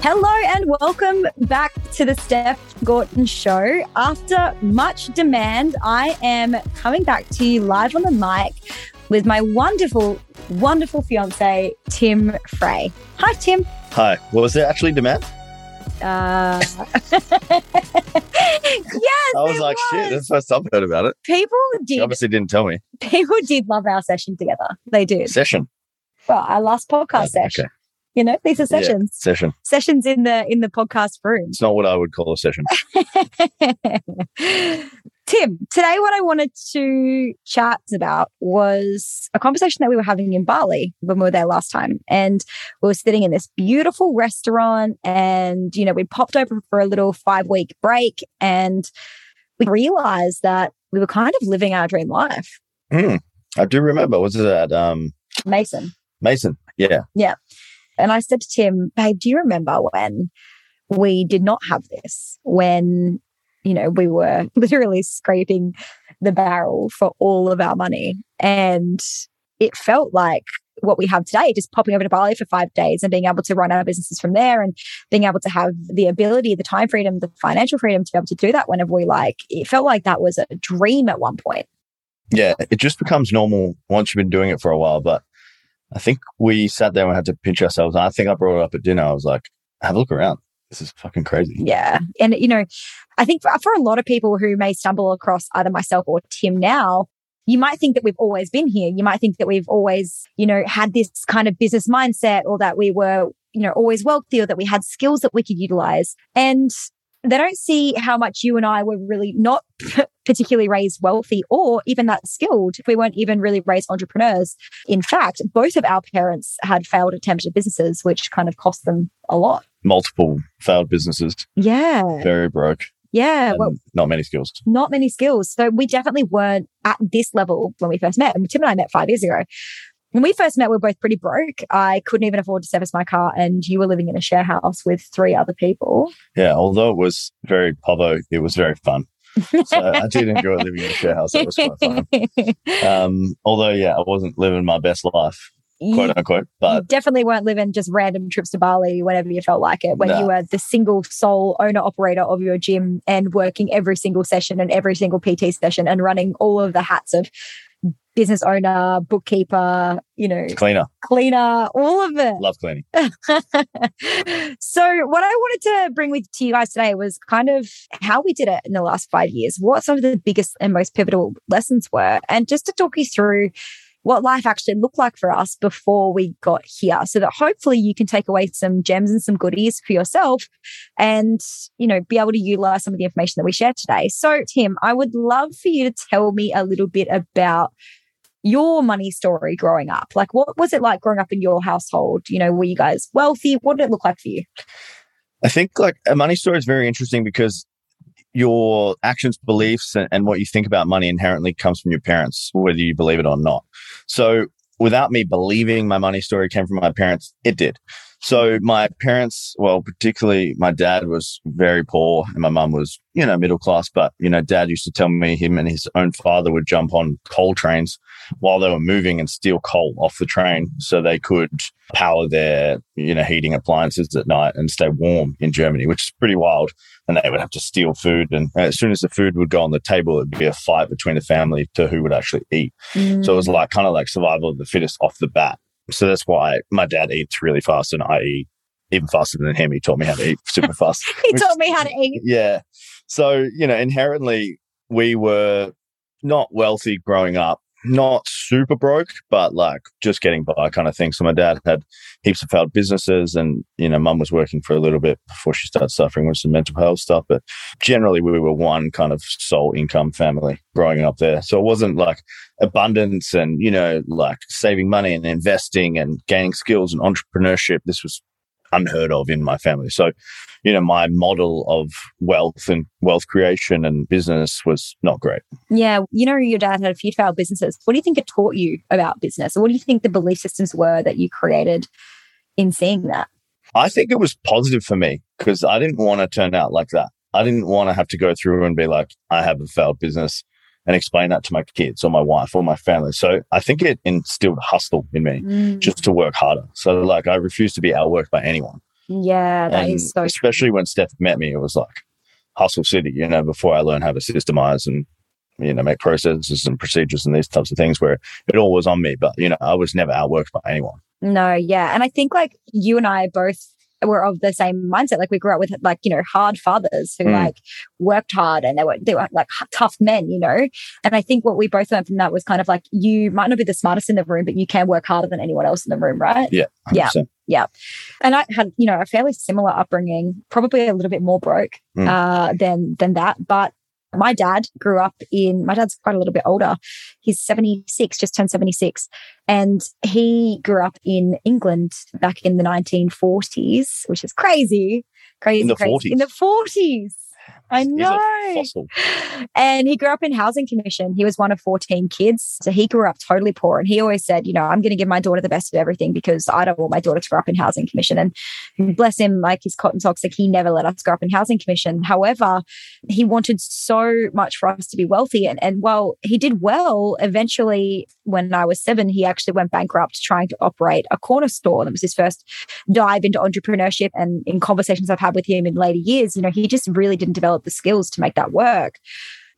Hello and welcome back to the Steph Gorton Show. After much demand, I am coming back to you live on the mic with my wonderful, wonderful fiance, Tim Frey. Hi, Tim. Hi. What Was there actually demand? Uh, yes. I was like, shit, that's the first I've heard about it. People did. obviously didn't tell me. People did love our session together. They did. Session. Well, our last podcast Oh, session. Okay. You know, these are Yeah. sessions. Session. Sessions in the in the podcast room. It's not what I would call a session. Tim, today what I wanted to chat about was a conversation that we were having in Bali when we were there last time. And we were sitting in this beautiful restaurant and, you know, we popped over for a little five week break and we realized that we were kind of living our dream life. Hmm. I do remember. Was it at um, Mason. Mason? Yeah. Yeah. And I said to Tim, babe, do you remember when we did not have this? When, you know, we were literally scraping the barrel for all of our money. And it felt like what we have today, just popping over to Bali for five days and being able to run our businesses from there and being able to have the ability, the time freedom, the financial freedom to be able to do that whenever we like. It felt like that was a dream at one point. Yeah. It just becomes normal once you've been doing it for a while. But I think we sat there and had to pinch ourselves. I think I brought it up at dinner. I was like, have a look around. This is fucking crazy. Yeah. And, you know, I think for, for a lot of people who may stumble across either myself or Tim now, you might think that we've always been here. You might think that we've always, you know, had this kind of business mindset or that we were, you know, always wealthy or that we had skills that we could utilize. And they don't see how much you and I were really not particularly raised wealthy or even that skilled. We weren't even really raised entrepreneurs. In fact, both of our parents had failed attempted businesses, which kind of cost them a lot. Multiple failed businesses, Yeah. very broke, Yeah. Well, not many skills. not many skills. So we definitely weren't at this level when we first met. And Tim and I met five years ago. When we first met, we were both pretty broke. I couldn't even afford to service my car, and you were living in a share house with three other people. Yeah. Although it was very povo, it was very fun. So I did enjoy living in a share house. That was quite fun. Um, although, yeah, I wasn't living my best life, quote you, unquote. But definitely weren't living just random trips to Bali whenever you felt like it, when No. you were the single sole owner operator of your gym and working every single session and every single PT session and running all of the hats of business owner, bookkeeper, you know, cleaner, cleaner, all of it. love cleaning. so what I wanted to bring with to you guys today was kind of how we did it in the last five years, what some of the biggest and most pivotal lessons were, and just to talk you through what life actually looked like for us before we got here so that hopefully you can take away some gems and some goodies for yourself and you know be able to utilize some of the information that we shared today. So tim i would love for you to tell me a little bit about your money story growing up. Like what was it like growing up in your household? You know were you guys wealthy? What did it look like for you? I think like a money story is very interesting because your actions, beliefs, and, and what you think about money inherently comes from your parents, whether you believe it or not. So without me believing my money story came from my parents, it did. So my parents, well, particularly my dad was very poor and my mum was, you know, middle class. But, you know, dad used to tell me him and his own father would jump on coal trains while they were moving and steal coal off the train so they could power their, you know, heating appliances at night and stay warm in Germany, which is pretty wild. And they would have to steal food. And as soon as the food would go on the table, it'd be a fight between the family to who would actually eat. So it mm. was like kind of like survival of the fittest off the bat. So that's why my dad eats really fast and I eat even faster than him. He taught me how to eat super fast. he which- taught me how to eat Yeah. So, you know, inherently we were not wealthy growing up, not super broke, but like just getting by kind of thing. So my dad had heaps of failed businesses and, you know, mum was working for a little bit before she started suffering with some mental health stuff. But generally we were one kind of sole income family growing up there. So it wasn't like abundance and, you know, like saving money and investing and gaining skills and entrepreneurship. This was unheard of in my family. So, you know, my model of wealth and wealth creation and business was not great. Yeah, you know, your dad had a few failed businesses. What do you think it taught you about business? Or what do you think the belief systems were that you created in seeing that? I think it was positive for me because I didn't want to turn out like that. I didn't want to have to go through and be like, I have a failed business and explain that to my kids or my wife or my family. So I think it instilled hustle in me Mm. just to work harder. So like I refuse to be outworked by anyone. Yeah, that and is so especially when Steph met me, it was like hustle city, you know, before I learned how to systemize and you know, make processes and procedures and these types of things where it all was on me. But, you know, I was never outworked by anyone. No, yeah. And I think like you and I both were of the same mindset. Like we grew up with like, you know, hard fathers who mm. like worked hard and they were, they were like tough men, you know? And I think what we both learned from that was kind of like, you might not be the smartest in the room, but you can work harder than anyone else in the room, right? Yeah. 100%. Yeah. Yeah. And I had, you know, a fairly similar upbringing, probably a little bit more broke mm. uh, than, than that. But my dad grew up in, my dad's quite a little bit older. He's 76, just turned 76. And he grew up in England back in the 1940s, which is crazy. Crazy. In the crazy. 40s. In the 40s. I know. And he grew up in housing commission. He was one of 14 kids. So he grew up totally poor. And he always said, you know, I'm going to give my daughter the best of everything because I don't want my daughter to grow up in housing commission. And bless him, like his cotton toxic, he never let us grow up in housing commission. However, he wanted so much for us to be wealthy. And, and while he did well, eventually when I was seven, he actually went bankrupt trying to operate a corner store. That was his first dive into entrepreneurship. And in conversations I've had with him in later years, you know, he just really didn't develop the skills to make that work.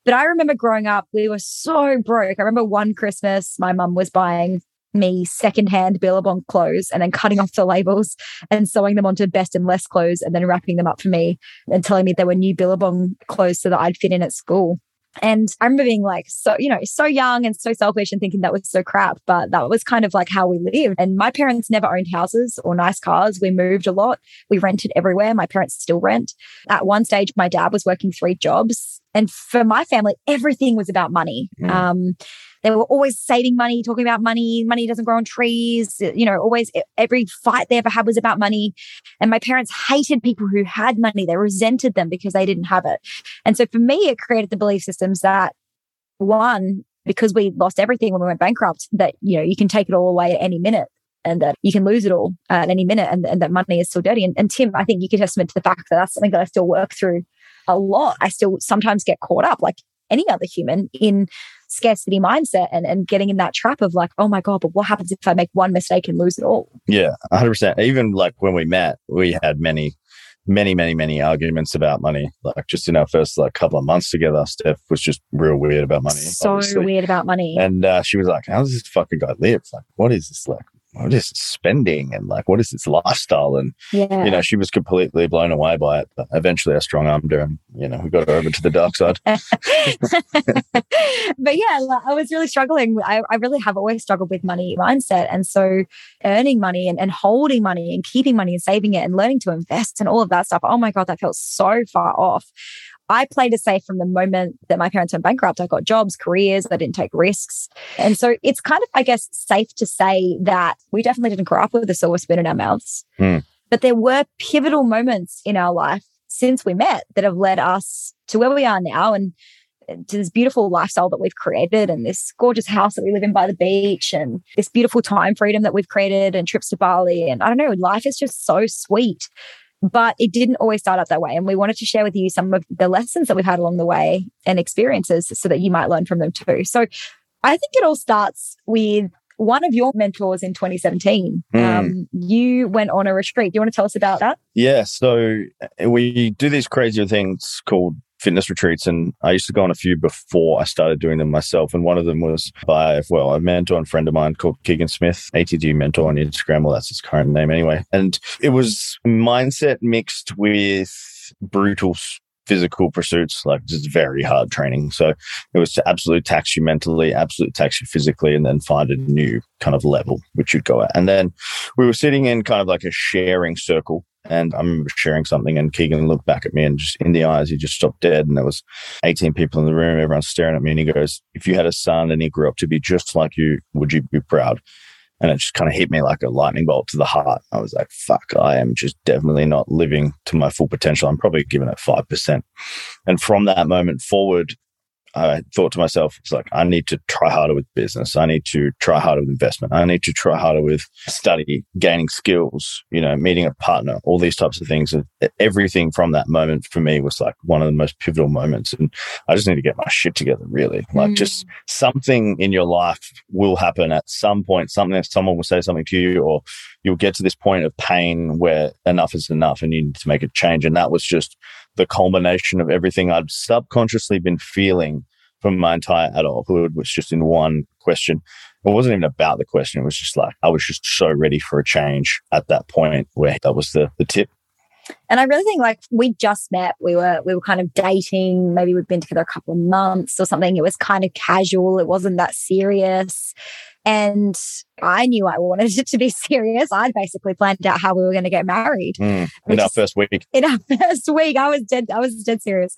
But I remember growing up, we were so broke. I remember one Christmas, my mum was buying me secondhand Billabong clothes and then cutting off the labels and sewing them onto Best & Less clothes and then wrapping them up for me and telling me they were new Billabong clothes so that I'd fit in at school. And I remember being like, so, you know, so young and so selfish and thinking that was so crap. But that was kind of like how we lived. And my parents never owned houses or nice cars. We moved a lot. We rented everywhere. My parents still rent. At one stage, my dad was working three jobs. And for my family, everything was about money. Mm. Um, they were always saving money, talking about money. Money doesn't grow on trees. You know, always every fight they ever had was about money. And my parents hated people who had money. They resented them because they didn't have it. And so for me, it created the belief systems that one, because we lost everything when we went bankrupt, that, you know, you can take it all away at any minute and that you can lose it all uh, at any minute and, and that money is still dirty. And, and Tim, I think you can testament to the fact that that's something that I still work through a lot. I still sometimes get caught up like any other human in scarcity mindset and, and getting in that trap of like, oh my God, but what happens if I make one mistake and lose it all? Yeah, 100%. Even like when we met, we had many, many, many, many arguments about money. Like just in our first like couple of months together, Steph was just real weird about money. So obviously. weird about money. And uh, she was like, how does this fucking guy live? Like, what is this like? What is spending? And like what is this lifestyle? And yeah. you know she was completely blown away by it but eventually i strong armed her and you know we got her over to the dark side. But yeah i was really struggling. I, I really have always struggled with money mindset. And so earning money and, and holding money and keeping money and saving it and learning to invest and all of that stuff oh my god that felt so far off I played it safe from the moment that my parents went bankrupt. I got jobs, careers, I didn't take risks. And so it's kind of, I guess, safe to say that we definitely didn't grow up with a silver spoon in our mouths. Mm. But there were pivotal moments in our life since we met that have led us to where we are now and to this beautiful lifestyle that we've created and this gorgeous house that we live in by the beach and this beautiful time freedom that we've created and trips to Bali. And I don't know, life is just so sweet but it didn't always start out that way. And we wanted to share with you some of the lessons that we've had along the way and experiences so that you might learn from them too. So I think it all starts with one of your mentors in 2017. Mm. Um, you went on a retreat. Do you want to tell us about that? Yeah. So we do these crazy things called fitness retreats and I used to go on a few before I started doing them myself. And one of them was by, well, a mentor and friend of mine called Keegan Smith, ATG mentor on Instagram. Well, that's his current name anyway. And it was mindset mixed with brutal physical pursuits, like just very hard training. So it was to absolutely tax you mentally, absolutely tax you physically, and then find a new kind of level which you'd go at. And then we were sitting in kind of like a sharing circle and I remember sharing something, and Keegan looked back at me and just in the eyes, he just stopped dead. And there was 18 people in the room, everyone's staring at me. And he goes, If you had a son and he grew up to be just like you, would you be proud? And it just kind of hit me like a lightning bolt to the heart. I was like, fuck, I am just definitely not living to my full potential. I'm probably giving it 5%. And from that moment forward, I thought to myself, it's like, I need to try harder with business. I need to try harder with investment. I need to try harder with study, gaining skills, you know, meeting a partner, all these types of things. And everything from that moment for me was like one of the most pivotal moments. And I just need to get my shit together, really. Like, mm. just something in your life will happen at some point. Something, someone will say something to you, or you'll get to this point of pain where enough is enough and you need to make a change. And that was just the culmination of everything I'd subconsciously been feeling from my entire adulthood was just in one question. It wasn't even about the question. It was just like I was just so ready for a change at that point where that was the the tip. And I really think like we just met. We were we were kind of dating. Maybe we'd been together a couple of months or something. It was kind of casual. It wasn't that serious. And I knew I wanted it to be serious. I'd basically planned out how we were going to get married. Mm, in our first week. In our first week, I was dead. I was dead serious.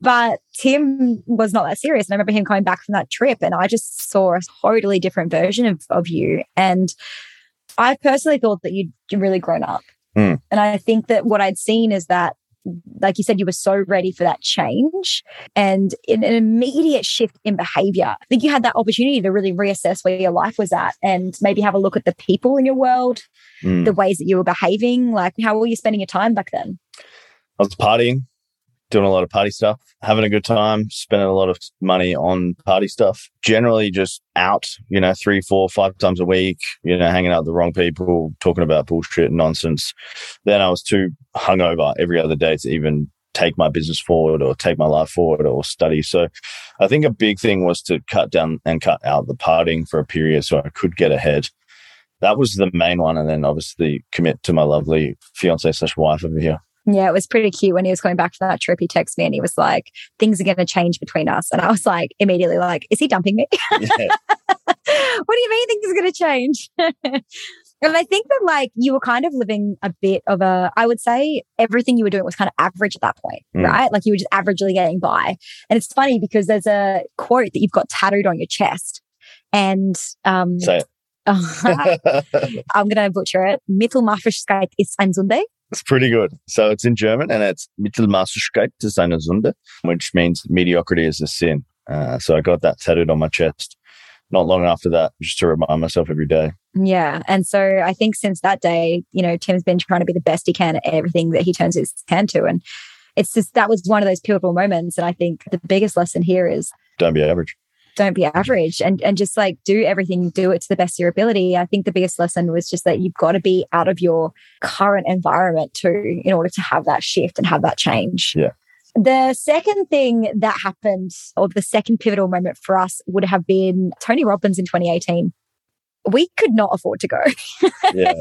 But Tim was not that serious. And I remember him coming back from that trip, and I just saw a totally different version of, of you. And I personally thought that you'd really grown up. Mm. And I think that what I'd seen is that like you said, you were so ready for that change and in an immediate shift in behavior. I think you had that opportunity to really reassess where your life was at and maybe have a look at the people in your world, mm. the ways that you were behaving. Like, how were you spending your time back then? I was partying doing a lot of party stuff, having a good time, spending a lot of money on party stuff. Generally, just out, you know, three, four, five times a week, you know, hanging out with the wrong people, talking about bullshit and nonsense. Then I was too hungover every other day to even take my business forward or take my life forward or study. So I think a big thing was to cut down and cut out the partying for a period so I could get ahead. That was the main one. And then obviously commit to my lovely fiance slash wife over here. Yeah, it was pretty cute when he was coming back from that trip. He texted me and he was like, things are going to change between us. And I was like, immediately like, is he dumping me? Yeah. what do you mean things are going to change? and I think that like you were kind of living a bit of a, I would say everything you were doing was kind of average at that point, mm. right? Like you were just averagely getting by. And it's funny because there's a quote that you've got tattooed on your chest. And um. I'm going to butcher it. Mittelmaßigkeit ist ein Sünde. It's pretty good. So it's in German and it's Mittelmaßigkeit ist eine Sünde, which means mediocrity is a sin. Uh, so I got that tattooed on my chest not long after that, just to remind myself every day. Yeah. And so I think since that day, you know, Tim's been trying to be the best he can at everything that he turns his hand to. And it's just that was one of those pivotal moments. And I think the biggest lesson here is don't be average don't be average and and just like do everything do it to the best of your ability. I think the biggest lesson was just that you've got to be out of your current environment too in order to have that shift and have that change. Yeah. The second thing that happened or the second pivotal moment for us would have been tony robbins in 2018 we could not afford to go. Yeah.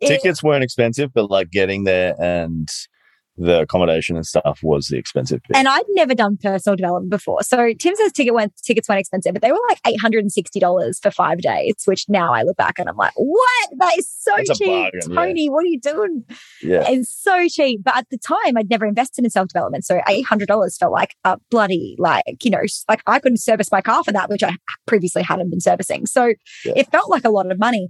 Tickets weren't expensive but like getting there and the accommodation and stuff was the expensive bit. And I'd never done personal development before. So Tim says ticket went, tickets weren't expensive, but they were like $860 for five days, which now I look back and I'm like, what? That is so That's cheap. Bargain, Tony, yeah. what are you doing? Yeah. It's so cheap. But at the time, I'd never invested in self development. So $800 felt like a bloody, like, you know, like I couldn't service my car for that, which I previously hadn't been servicing. So yeah. it felt like a lot of money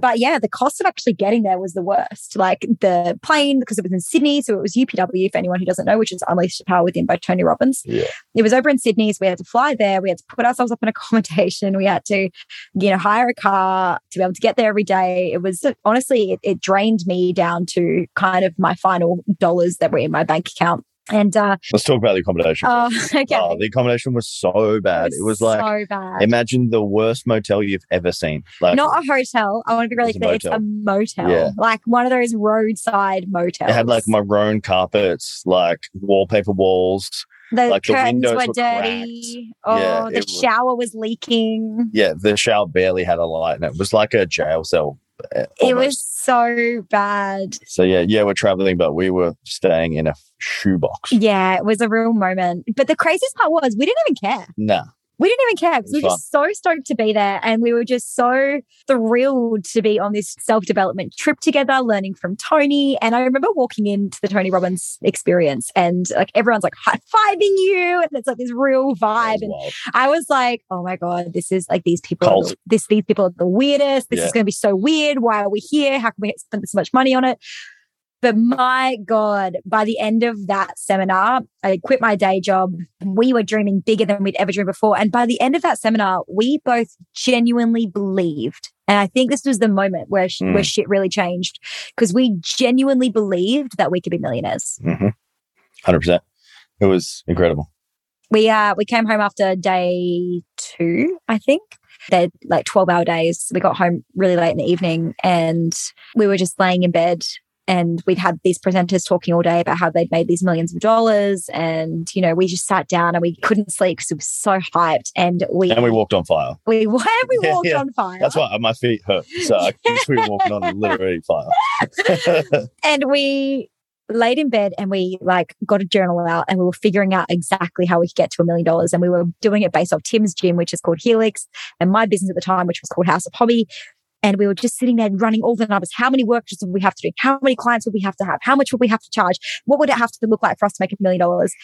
but yeah, the cost of actually getting there was the worst. Like the plane, because it was in Sydney, so it was UPW for anyone who doesn't know, which is Unleash the Power Within by Tony Robbins. Yeah. It was over in Sydney, so we had to fly there. We had to put ourselves up in accommodation. We had to, you know, hire a car to be able to get there every day. It was honestly, it, it drained me down to kind of my final dollars that were in my bank account. And uh, let's talk about the accommodation. Oh, okay. Oh, the accommodation was so bad. It was, it was like so bad. Imagine the worst motel you've ever seen. Like not a hotel. I want to be really clear. It's a motel. Yeah. Like one of those roadside motels. It had like maroon carpets, like wallpaper walls. The like curtains the were dirty. Cracked. Oh, yeah, the shower was, was leaking. Yeah, the shower barely had a light, and it was like a jail cell Almost. It was so bad. So yeah, yeah, we're traveling, but we were staying in a shoebox. Yeah, it was a real moment. But the craziest part was we didn't even care. Nah we didn't even care because we were just so stoked to be there and we were just so thrilled to be on this self-development trip together learning from tony. And i remember walking into the tony robbins experience and like everyone's like high-fiving you and it's like this real vibe. And wild. i was like oh my god this is like these people the, this these people are the weirdest. This yeah. is going to be so weird. Why are we here? How can we spend so much money on it But my God, by the end of that seminar, I quit my day job. We were dreaming bigger than we'd ever dreamed before. And by the end of that seminar, we both genuinely believed. And I think this was the moment where, mm. where shit really changed because we genuinely believed that we could be millionaires. Mm-hmm. 100%. It was incredible. We uh we came home after day two, I think. They're like 12 hour days. We got home really late in the evening and we were just laying in bed and we'd had these presenters talking all day about how they'd made these millions of dollars and you know we just sat down and we couldn't sleep because we were so hyped and we and we walked on fire we, we yeah, walked yeah. on fire that's why my feet hurt so I we walked on literally fire and we laid in bed and we like got a journal out and we were figuring out exactly how we could get to a million dollars. And we were doing it based off Tim's gym, which is called Helix, and my business at the time, which was called House of Hobby. And we were just sitting there running all the numbers. How many workshops would we have to do? How many clients would we have to have? How much would we have to charge? What would it have to look like for us to make a million dollars?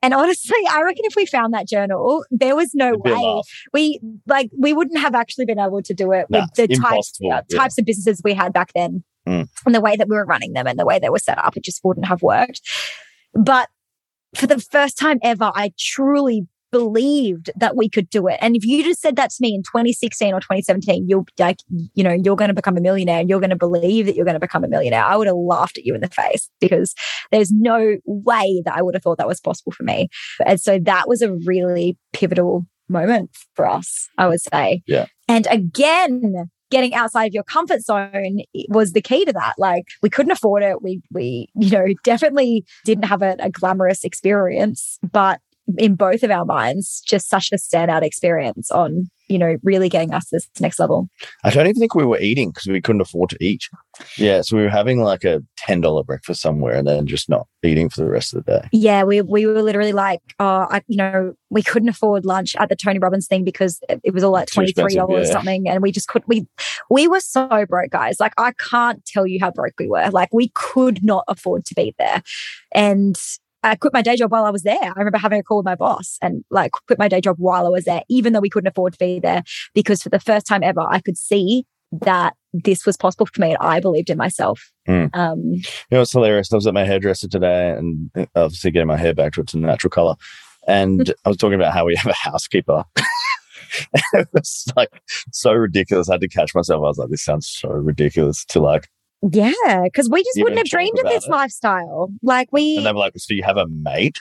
And honestly, I reckon if we found that journal, there was no way we like we wouldn't have actually been able to do it nah, with the types yeah, types of businesses we had back then mm. and the way that we were running them and the way they were set up. It just wouldn't have worked. But for the first time ever, I truly believed that we could do it. And if you just said that to me in 2016 or 2017, you'll like, you know, you're going to become a millionaire and you're going to believe that you're going to become a millionaire. I would have laughed at you in the face because there's no way that I would have thought that was possible for me. And so that was a really pivotal moment for us, I would say. Yeah. And again, getting outside of your comfort zone was the key to that. Like we couldn't afford it. We we you know definitely didn't have a, a glamorous experience, but in both of our minds, just such a standout experience on you know, really getting us this next level. I don't even think we were eating because we couldn't afford to eat. Yeah, so we were having like a ten dollar breakfast somewhere and then just not eating for the rest of the day. Yeah, we we were literally like, oh, I, you know, we couldn't afford lunch at the Tony Robbins thing because it was all like twenty three dollars yeah. something, and we just couldn't. we we were so broke, guys. Like I can't tell you how broke we were. Like we could not afford to be there, and I quit my day job while I was there. I remember having a call with my boss and like quit my day job while I was there, even though we couldn't afford to be there, because for the first time ever, I could see that this was possible for me and I believed in myself. Mm. Um, you know, it's hilarious. I was at my hairdresser today and uh, obviously getting my hair back to its natural color. And I was talking about how we have a housekeeper. it was like so ridiculous. I had to catch myself. I was like, this sounds so ridiculous to like yeah, because we just wouldn't have dreamed of this it. lifestyle. Like we, and they were like, "So you have a mate?"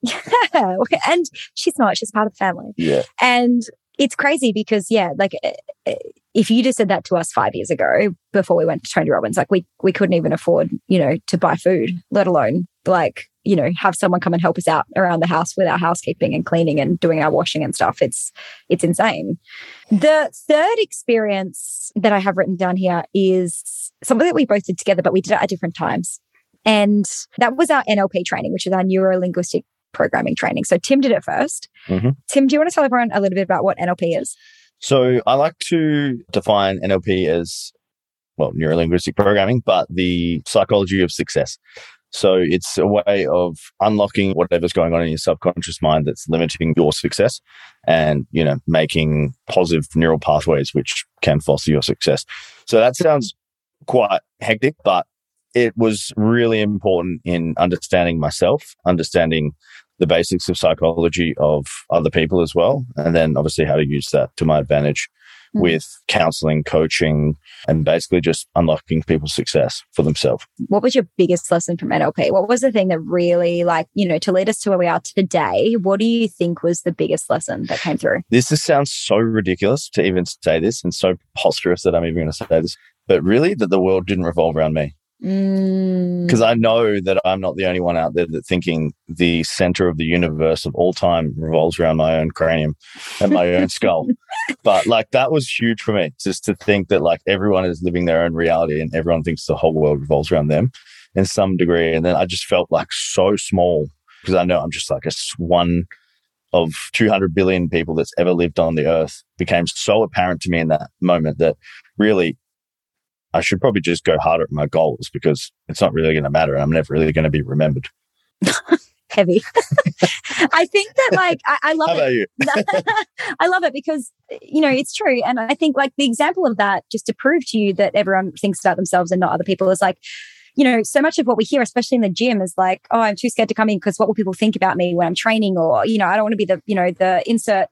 Yeah, and she's not. She's part of the family. Yeah, and it's crazy because yeah, like eh, eh, if you just said that to us five years ago before we went to Tony Robbins, like we we couldn't even afford, you know, to buy food, let alone like you know have someone come and help us out around the house with our housekeeping and cleaning and doing our washing and stuff. It's it's insane. The third experience that I have written down here is something that we both did together, but we did it at different times. And that was our NLP training, which is our neuro linguistic programming training. So Tim did it 1st mm-hmm. Tim, do you want to tell everyone a little bit about what NLP is? So I like to define NLP as well, neuro linguistic programming, but the psychology of success. So it's a way of unlocking whatever's going on in your subconscious mind that's limiting your success and, you know, making positive neural pathways which can foster your success. So that sounds quite hectic, but it was really important in understanding myself, understanding the basics of psychology of other people as well. And then obviously how to use that to my advantage mm. with counseling, coaching, and basically just unlocking people's success for themselves. What was your biggest lesson from NLP? What was the thing that really, like, you know, to lead us to where we are today? What do you think was the biggest lesson that came through? This just sounds so ridiculous to even say this and so preposterous that I'm even going to say this, but really that the world didn't revolve around me. Because mm. I know that I'm not the only one out there that thinking the center of the universe of all time revolves around my own cranium and my own skull. But like that was huge for me, just to think that like everyone is living their own reality and everyone thinks the whole world revolves around them in some degree. And then I just felt like so small because I know I'm just like a one of 200 billion people that's ever lived on the earth became so apparent to me in that moment that really I should probably just go harder at my goals because it's not really going to matter. I'm never really going to be remembered. Heavy. I think that like I, I love it. I love it because you know it's true, and I think like the example of that, just to prove to you that everyone thinks about themselves and not other people, is like you know, so much of what we hear, especially in the gym, is like, oh, I'm too scared to come in because what will people think about me when I'm training? Or, you know, I don't want to be the, you know, the insert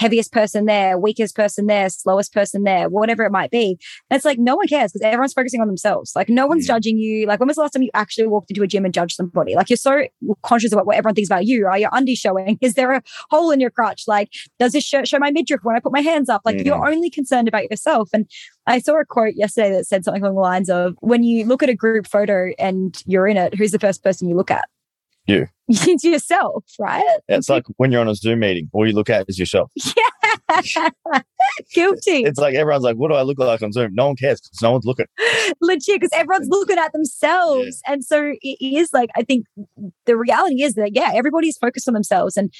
heaviest person there, weakest person there, slowest person there, whatever it might be. And it's like no one cares because everyone's focusing on themselves. Like no one's mm. judging you. Like when was the last time you actually walked into a gym and judged somebody? Like you're so conscious about what everyone thinks about you. Are your undies showing? Is there a hole in your crotch? Like does this shirt show my midriff when I put my hands up? Like mm. you're only concerned about yourself. And I saw a quote yesterday that said something along the lines of when you look at a group photo and you're in it, who's the first person you look at? You. It's yourself, right? It's like when you're on a Zoom meeting, all you look at is yourself. Yeah. Guilty. It's like everyone's like, what do I look like on Zoom? No one cares because no one's looking. Legit, because everyone's looking at themselves. Yeah. And so it is like, I think the reality is that, yeah, everybody's focused on themselves. And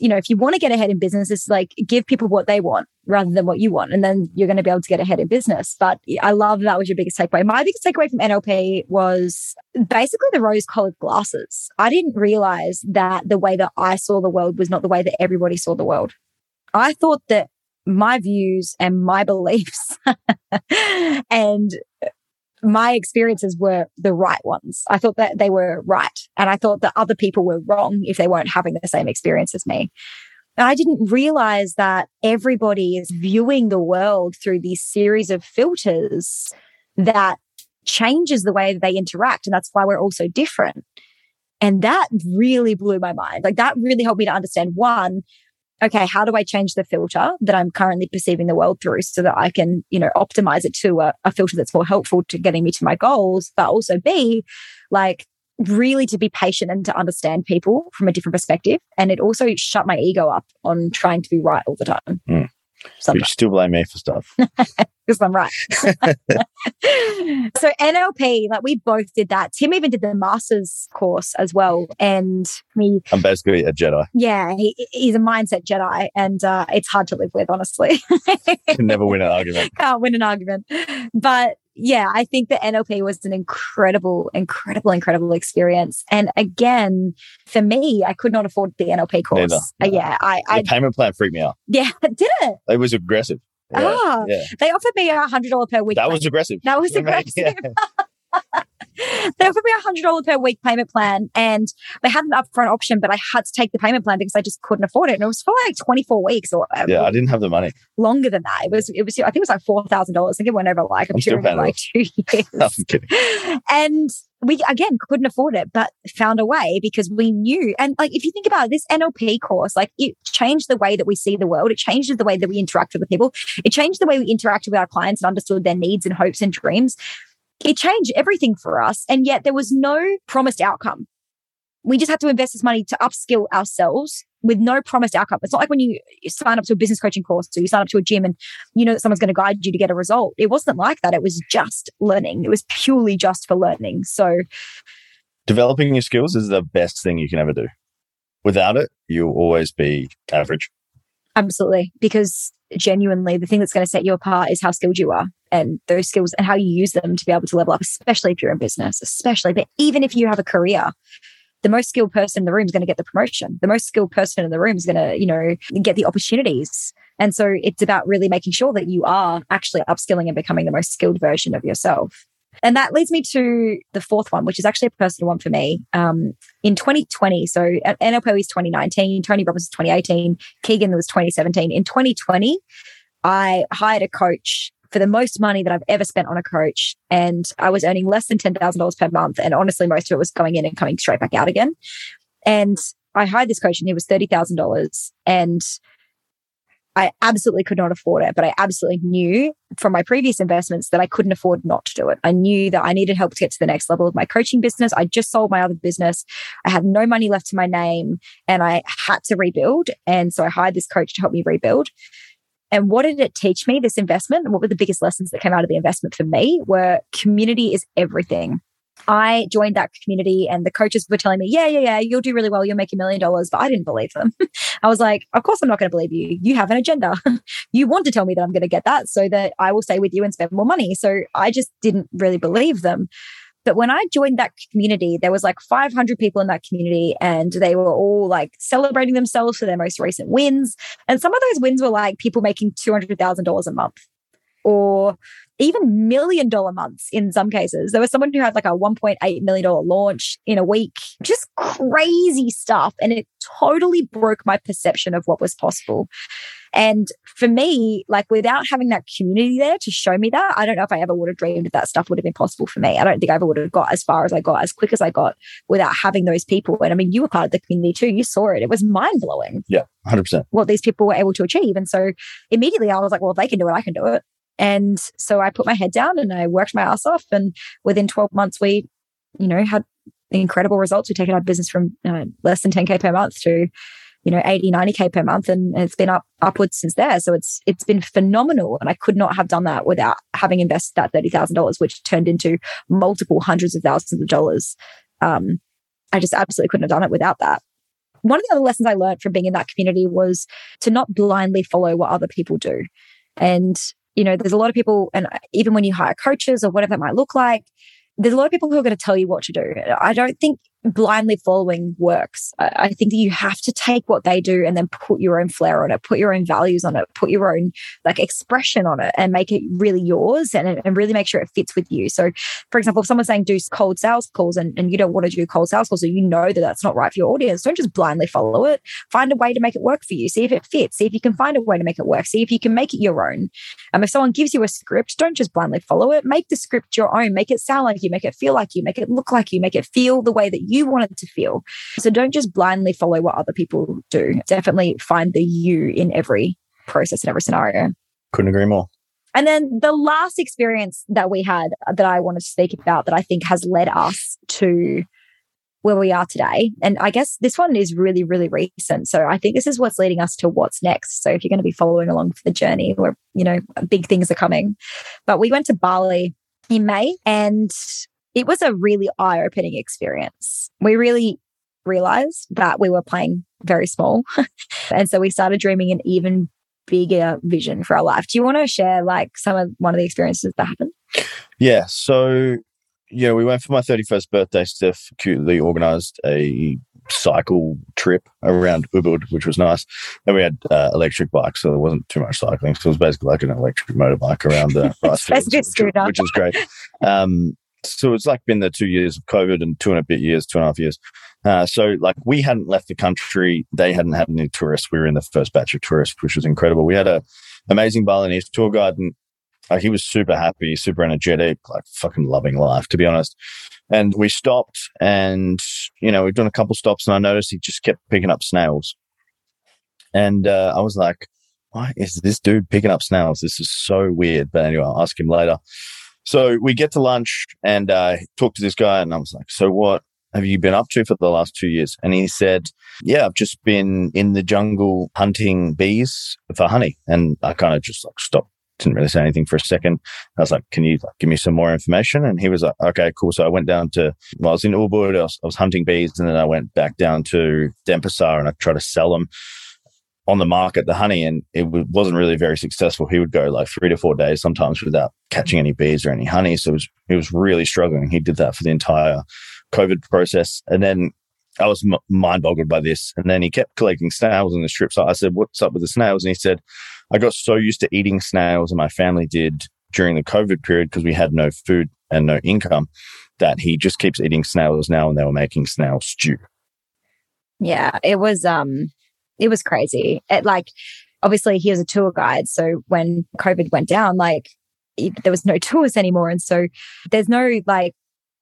you know, if you want to get ahead in business, it's like give people what they want rather than what you want. And then you're going to be able to get ahead in business. But I love that was your biggest takeaway. My biggest takeaway from NLP was basically the rose colored glasses. I didn't realize that the way that I saw the world was not the way that everybody saw the world. I thought that my views and my beliefs and my experiences were the right ones. I thought that they were right. And I thought that other people were wrong if they weren't having the same experience as me. I didn't realize that everybody is viewing the world through these series of filters that changes the way that they interact. And that's why we're all so different. And that really blew my mind. Like that really helped me to understand one, okay, how do I change the filter that I'm currently perceiving the world through so that I can, you know, optimize it to a, a filter that's more helpful to getting me to my goals, but also be like really to be patient and to understand people from a different perspective. And it also shut my ego up on trying to be right all the time. Mm. You still blame me for stuff. Because I'm right. so NLP, like we both did that. Tim even did the master's course as well. And me I'm basically a Jedi. Yeah, he, he's a mindset Jedi and uh, it's hard to live with, honestly. Can never win an argument. Can't win an argument. But yeah, I think the NLP was an incredible, incredible, incredible experience. And again, for me, I could not afford the NLP course. Uh, yeah, I, the I payment plan freaked me out. Yeah, did it? It was aggressive. Yeah, ah, yeah. they offered me a hundred dollar per week. That was aggressive. That was aggressive. Yeah. they offered me a hundred dollar per week payment plan, and they had an upfront option, but I had to take the payment plan because I just couldn't afford it. And it was for like twenty four weeks or whatever. Yeah, I didn't have the money. Longer than that, it was. It was. I think it was like four thousand dollars. I think it went over like I'm, sure like two years. I'm kidding. And we again couldn't afford it, but found a way because we knew. And like, if you think about it, this NLP course, like it changed the way that we see the world. It changed the way that we interact with the people. It changed the way we interacted with our clients and understood their needs and hopes and dreams. It changed everything for us. And yet there was no promised outcome. We just had to invest this money to upskill ourselves with no promised outcome. It's not like when you sign up to a business coaching course or you sign up to a gym and you know that someone's going to guide you to get a result. It wasn't like that. It was just learning. It was purely just for learning. So developing your skills is the best thing you can ever do. Without it, you'll always be average. Absolutely. Because genuinely, the thing that's going to set you apart is how skilled you are and those skills and how you use them to be able to level up, especially if you're in business, especially, but even if you have a career, the most skilled person in the room is going to get the promotion. The most skilled person in the room is going to, you know, get the opportunities. And so it's about really making sure that you are actually upskilling and becoming the most skilled version of yourself. And that leads me to the fourth one, which is actually a personal one for me. Um, in 2020, so NLP was 2019, Tony Robbins was 2018, Keegan was 2017. In 2020, I hired a coach for the most money that I've ever spent on a coach. And I was earning less than $10,000 per month. And honestly, most of it was going in and coming straight back out again. And I hired this coach and he was $30,000. And I absolutely could not afford it, but I absolutely knew from my previous investments that I couldn't afford not to do it. I knew that I needed help to get to the next level of my coaching business. I just sold my other business. I had no money left to my name and I had to rebuild. And so I hired this coach to help me rebuild. And what did it teach me, this investment? What were the biggest lessons that came out of the investment for me were community is everything. I joined that community and the coaches were telling me, yeah, yeah, yeah, you'll do really well. You'll make a million dollars. But I didn't believe them. I was like, of course I'm not going to believe you. You have an agenda. you want to tell me that I'm going to get that so that I will stay with you and spend more money. So I just didn't really believe them. But when I joined that community, there was like 500 people in that community and they were all like celebrating themselves for their most recent wins. And some of those wins were like people making $200,000 a month. Or even million dollar months in some cases. There was someone who had like a $1.8 million launch in a week, just crazy stuff. And it totally broke my perception of what was possible. And for me, like without having that community there to show me that, I don't know if I ever would have dreamed that, that stuff would have been possible for me. I don't think I ever would have got as far as I got, as quick as I got without having those people. And I mean, you were part of the community too. You saw it. It was mind blowing. Yeah, 100%. What these people were able to achieve. And so immediately I was like, well, if they can do it, I can do it. And so I put my head down and I worked my ass off. And within 12 months, we, you know, had incredible results. We've taken our business from uh, less than 10K per month to, you know, 80, 90K per month. And it's been up upwards since there. So it's, it's been phenomenal. And I could not have done that without having invested that $30,000, which turned into multiple hundreds of thousands of dollars. Um, I just absolutely couldn't have done it without that. One of the other lessons I learned from being in that community was to not blindly follow what other people do. And you know, there's a lot of people, and even when you hire coaches or whatever that might look like, there's a lot of people who are going to tell you what to do. I don't think blindly following works. I, think that you have to take what they do and then put your own flair on it, put your own values on it, put your own like expression on it and make it really yours and, and really make sure it fits with you. So, for example, if someone's saying do cold sales calls and, and you don't want to do cold sales calls, so you know that that's not right for your audience, don't just blindly follow it. Find a way to make it work for you. See if it fits. See if you can find a way to make it work. See if you can make it your own. Um, if someone gives you a script, don't just blindly follow it. Make the script your own. Make it sound like you. Make it feel like you. Make it look like you. Make it feel the way that you want it to feel. So don't just blindly follow what other people do. Definitely find the you in every process and every scenario. Couldn't agree more. And then the last experience that we had that I wanted to speak about that I think has led us to where we are today. And I guess this one is really, really recent. So I think this is what's leading us to what's next. So if you're going to be following along for the journey where, you know, big things are coming. But we went to Bali in May and it was a really eye opening experience. We really realized that we were playing very small. and so we started dreaming an even bigger vision for our life. Do you want to share like some of one of the experiences that happened? Yeah. So, yeah, we went for my 31st birthday. Steph cutely organized a cycle trip around Ubud, which was nice. And we had uh, electric bikes, so there wasn't too much cycling. So it was basically like an electric motorbike around the rice fields, which, which, is great. Um, so it's like been the two years of COVID and two and a bit years, two and a half years. Uh, so like we hadn't left the country. They hadn't had any tourists. We were in the first batch of tourists, which was incredible. We had a amazing Balinese tour guide and like he was super happy, super energetic, like fucking loving life, to be honest. And we stopped and, you know, we've done a couple stops and I noticed he just kept picking up snails. And, uh, I was like, why is this dude picking up snails? This is so weird. But anyway, I'll ask him later. So we get to lunch and uh, talk to this guy, and I was like, "So what have you been up to for the last two years?" And he said, "Yeah, I've just been in the jungle hunting bees for honey." And I kind of just like stopped, didn't really say anything for a second. I was like, "Can you like, give me some more information?" And he was like, "Okay, cool." So I went down to, well, I was in Ubud, I was, I was hunting bees, and then I went back down to Denpasar and I tried to sell them on the market the honey and it w- wasn't really very successful. He would go like three to four days sometimes without catching any bees or any honey. So it was, he was really struggling. He did that for the entire COVID process. And then I was m- mind boggled by this. And then he kept collecting snails in the strip. I said, what's up with the snails? And he said, I got so used to eating snails and my family did during the COVID period because we had no food and no income that he just keeps eating snails now and they were making snail stew. Yeah, it was um it was crazy. It, like, obviously, he was a tour guide. So when COVID went down, like, there was no tours anymore. And so there's no like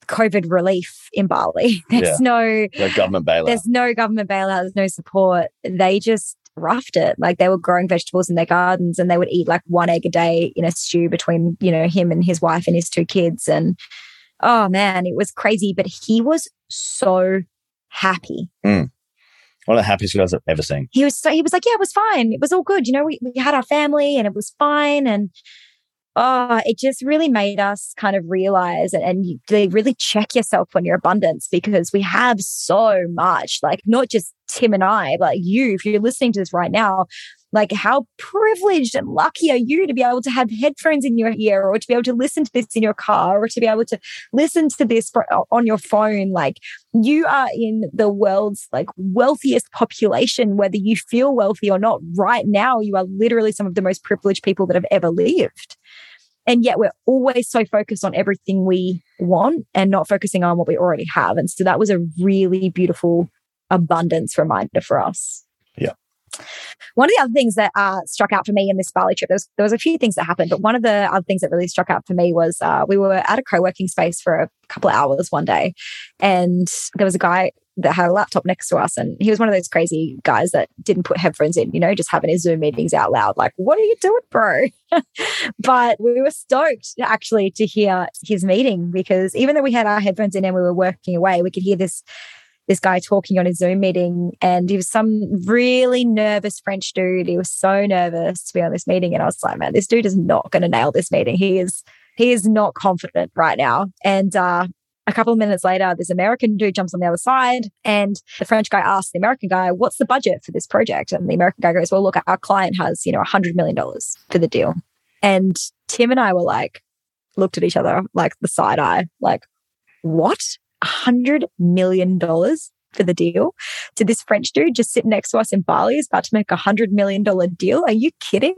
COVID relief in Bali. There's yeah. no, no government bailout. There's no government bailout. There's no support. They just roughed it. Like they were growing vegetables in their gardens and they would eat like one egg a day in a stew between, you know, him and his wife and his two kids. And oh man, it was crazy. But he was so happy. Mm. One of the happiest guys I've ever seen. He was so he was like, Yeah, it was fine. It was all good. You know, we, we had our family and it was fine. And oh, it just really made us kind of realize and, and you, really check yourself on your abundance because we have so much, like not just Tim and I, but you, if you're listening to this right now, Like, how privileged and lucky are you to be able to have headphones in your ear or to be able to listen to this in your car or to be able to listen to this for, on your phone? Like, you are in the world's like wealthiest population, whether you feel wealthy or not. Right now, you are literally some of the most privileged people that have ever lived. And yet we're always so focused on everything we want and not focusing on what we already have. And so that was a really beautiful abundance reminder for us. Yeah. One of the other things that uh, struck out for me in this Bali trip, there was, there was a few things that happened, but one of the other things that really struck out for me was uh, we were at a co-working space for a couple of hours one day, and there was a guy that had a laptop next to us, and he was one of those crazy guys that didn't put headphones in, you know, just having his Zoom meetings out loud, like, "What are you doing, bro?" but we were stoked actually to hear his meeting because even though we had our headphones in and we were working away, we could hear this this guy talking on his Zoom meeting, and he was some really nervous French dude. He was so nervous to be on this meeting, and I was like, man, this dude is not going to nail this meeting. He is he is not confident right now. And uh, a couple of minutes later, this American dude jumps on the other side, and the French guy asks the American guy, "What's the budget for this project?" And the American guy goes, "Well, look, our client has you know a hundred million dollars for the deal." And Tim and I were like, looked at each other like the side eye, like, "What?" Hundred million dollars for the deal to this French dude just sitting next to us in Bali is about to make a hundred million dollar deal. Are you kidding?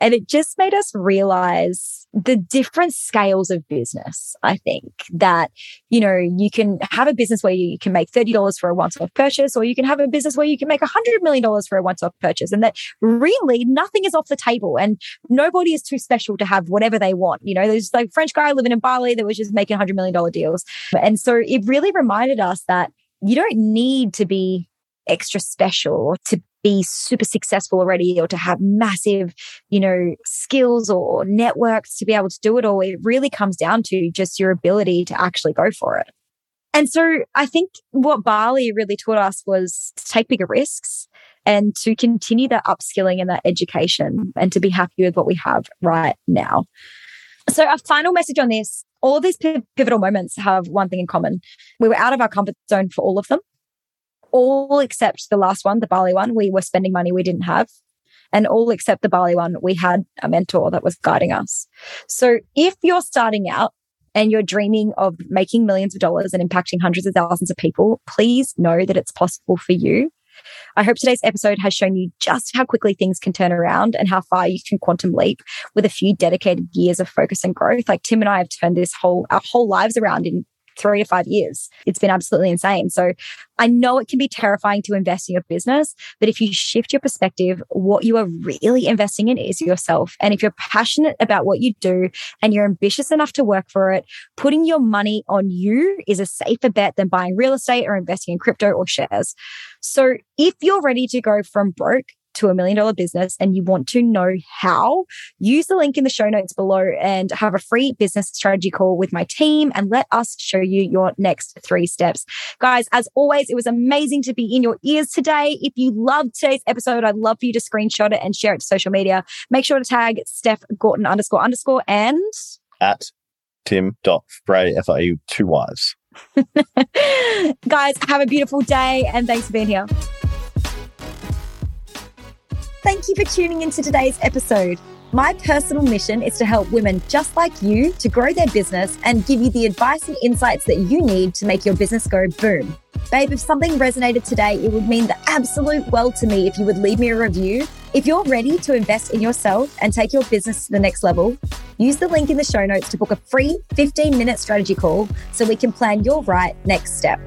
And it just made us realize the different scales of business. I think that, you know, you can have a business where you can make $30 for a once off purchase, or you can have a business where you can make a hundred million dollars for a once off purchase. And that really nothing is off the table and nobody is too special to have whatever they want. You know, there's like French guy living in Bali that was just making hundred million dollar deals. And so it really reminded us that you don't need to be extra special or to be super successful already or to have massive, you know, skills or networks to be able to do it all. It really comes down to just your ability to actually go for it. And so I think what Bali really taught us was to take bigger risks and to continue that upskilling and that education and to be happy with what we have right now. So, our final message on this all these pivotal moments have one thing in common. We were out of our comfort zone for all of them, all except the last one, the Bali one. We were spending money we didn't have. And all except the Bali one, we had a mentor that was guiding us. So if you're starting out and you're dreaming of making millions of dollars and impacting hundreds of thousands of people, please know that it's possible for you. I hope today's episode has shown you just how quickly things can turn around and how far you can quantum leap with a few dedicated years of focus and growth. Like Tim and I have turned this whole, our whole lives around in three to five years. It's been absolutely insane. So I know it can be terrifying to invest in your business, but if you shift your perspective, what you are really investing in is yourself. And if you're passionate about what you do and you're ambitious enough to work for it, putting your money on you is a safer bet than buying real estate or investing in crypto or shares. So if you're ready to go from broke to a million dollar business and you want to know how, use the link in the show notes below and have a free business strategy call with my team and let us show you your next three steps. Guys, as always, it was amazing to be in your ears today. If you loved today's episode, I'd love for you to screenshot it and share it to social media. Make sure to tag Steph Gorton underscore underscore and at tim.frey, F-I-E, two wives. Guys, have a beautiful day and thanks for being here. Thank you for tuning into today's episode. My personal mission is to help women just like you to grow their business and give you the advice and insights that you need to make your business go boom. Babe, if something resonated today, it would mean the absolute world to me if you would leave me a review. If you're ready to invest in yourself and take your business to the next level, use the link in the show notes to book a free 15 minute strategy call so we can plan your right next step.